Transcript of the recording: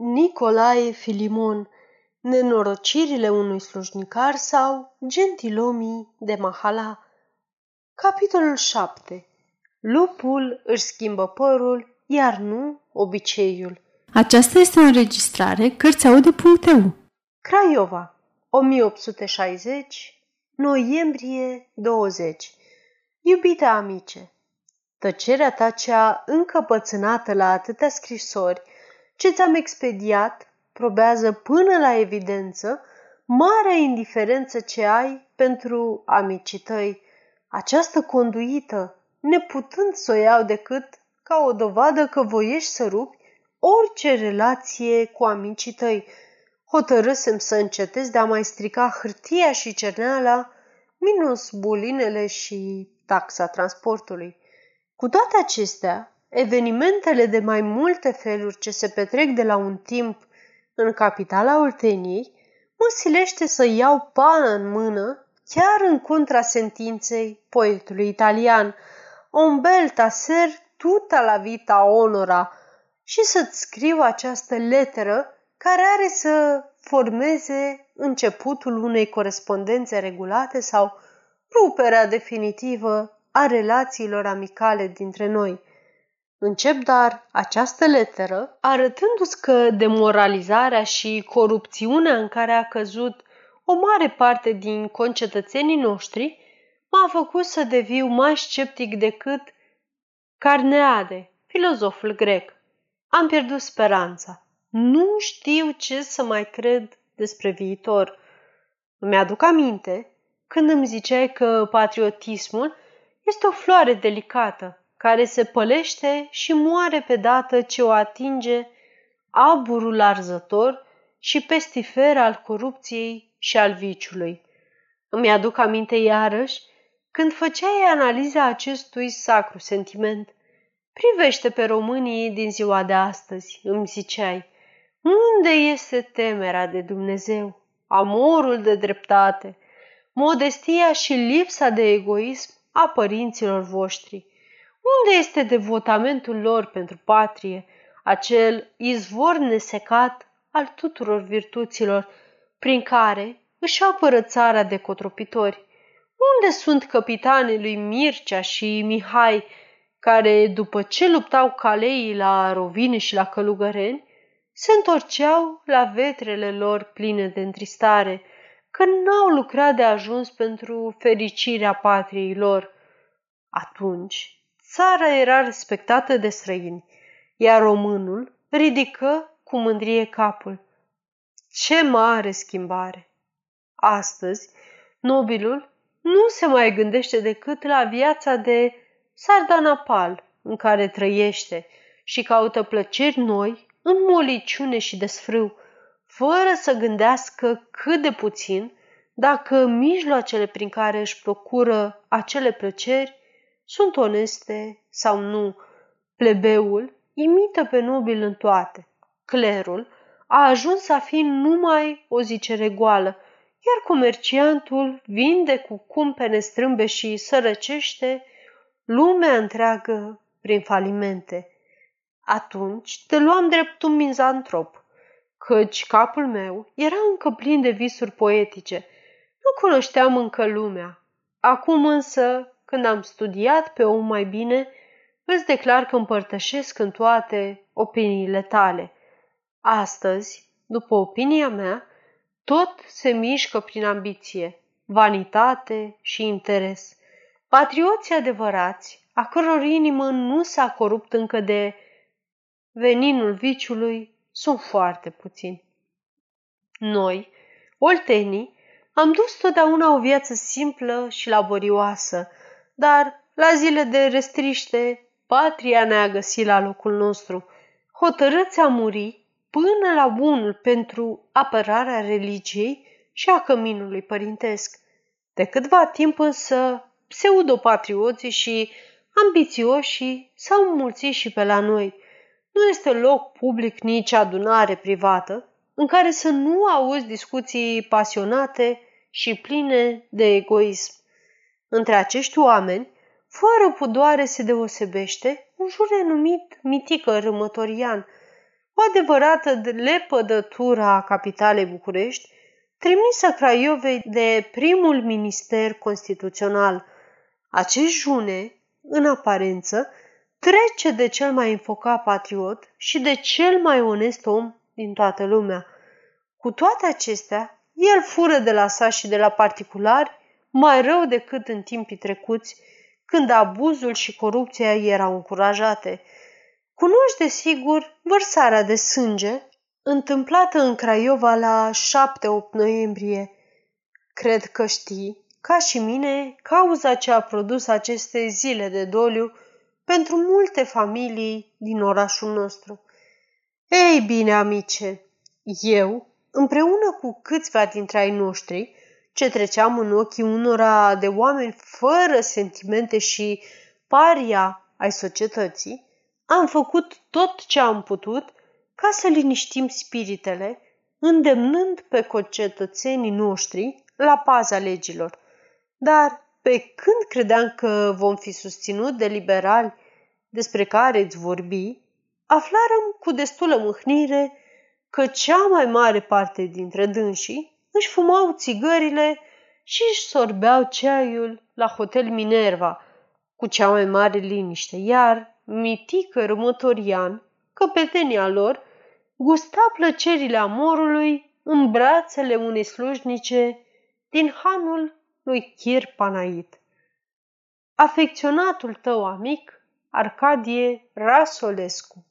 Nicolae Filimon, nenorocirile unui slujnicar sau gentilomii de mahala. Capitolul 7. Lupul își schimbă părul, iar nu obiceiul. Aceasta este o înregistrare Cărțiaude.eu Craiova, 1860, noiembrie 20. Iubite amice, tăcerea ta cea încăpățânată la atâtea scrisori ce ți-am expediat probează până la evidență marea indiferență ce ai pentru amicii tăi. Această conduită, neputând să o iau decât ca o dovadă că voiești să rupi orice relație cu amicii tăi. Hotărâsem să încetez de a mai strica hârtia și cerneala, minus bulinele și taxa transportului. Cu toate acestea, evenimentele de mai multe feluri ce se petrec de la un timp în capitala Olteniei mă silește să iau pana în mână chiar în contrasentinței poetului italian, un bel taser tuta la vita onora și să-ți scriu această leteră care are să formeze începutul unei corespondențe regulate sau ruperea definitivă a relațiilor amicale dintre noi. Încep dar această leteră arătându-ți că demoralizarea și corupțiunea în care a căzut o mare parte din concetățenii noștri m-a făcut să deviu mai sceptic decât Carneade, filozoful grec. Am pierdut speranța. Nu știu ce să mai cred despre viitor. Îmi aduc aminte când îmi ziceai că patriotismul este o floare delicată care se pălește și moare pe dată ce o atinge aburul arzător și pestifer al corupției și al viciului. Îmi aduc aminte iarăși când făceai analiza acestui sacru sentiment. Privește pe românii din ziua de astăzi, îmi ziceai. Unde este temerea de Dumnezeu, amorul de dreptate, modestia și lipsa de egoism a părinților voștri? Unde este devotamentul lor pentru patrie, acel izvor nesecat al tuturor virtuților, prin care își apără țara de cotropitori? Unde sunt capitanii lui Mircea și Mihai, care, după ce luptau caleii la Rovine și la Călugăreni, se întorceau la vetrele lor pline de întristare, că n-au lucrat de ajuns pentru fericirea patriei lor. Atunci, țara era respectată de străini, iar românul ridică cu mândrie capul. Ce mare schimbare! Astăzi, nobilul nu se mai gândește decât la viața de sardanapal în care trăiește și caută plăceri noi în moliciune și desfrâu, fără să gândească cât de puțin dacă mijloacele prin care își procură acele plăceri sunt oneste sau nu. Plebeul imită pe nobil în toate. Clerul a ajuns a fi numai o zicere goală, iar comerciantul vinde cu cumpene strâmbe și sărăcește lumea întreagă prin falimente. Atunci te luam drept un mizantrop, căci capul meu era încă plin de visuri poetice. Nu cunoșteam încă lumea. Acum însă când am studiat pe om mai bine, îți declar că împărtășesc în toate opiniile tale. Astăzi, după opinia mea, tot se mișcă prin ambiție, vanitate și interes. Patrioții adevărați, a căror inimă nu s-a corupt încă de veninul viciului, sunt foarte puțini. Noi, oltenii, am dus totdeauna o viață simplă și laborioasă, dar la zile de restriște, patria ne-a găsit la locul nostru, hotărâți a muri până la bunul pentru apărarea religiei și a căminului părintesc. De câtva timp însă, pseudopatrioții și ambițioșii s-au mulțit și pe la noi. Nu este loc public nici adunare privată în care să nu auzi discuții pasionate și pline de egoism. Între acești oameni, fără pudoare se deosebește un jure numit Mitică Râmătorian, o adevărată lepădătură a capitalei București, trimisă Craiovei de primul minister constituțional. Acest june, în aparență, trece de cel mai înfocat patriot și de cel mai onest om din toată lumea. Cu toate acestea, el fură de la sa și de la particulari mai rău decât în timpii trecuți, când abuzul și corupția erau încurajate. Cunoști de sigur vărsarea de sânge întâmplată în Craiova la 7-8 noiembrie. Cred că știi, ca și mine, cauza ce a produs aceste zile de doliu pentru multe familii din orașul nostru. Ei bine, amice, eu, împreună cu câțiva dintre ai noștri, ce treceam în ochii unora de oameni fără sentimente și paria ai societății, am făcut tot ce am putut ca să liniștim spiritele, îndemnând pe concetățenii noștri la paza legilor. Dar pe când credeam că vom fi susținut de liberali despre care îți vorbi, aflarăm cu destulă mâhnire că cea mai mare parte dintre dânsii își fumau țigările și își sorbeau ceaiul la Hotel Minerva cu cea mai mare liniște, iar mitică rămătorian, căpetenia lor, gusta plăcerile amorului în brațele unei slujnice din hanul lui Chir Panait. Afecționatul tău amic, Arcadie Rasolescu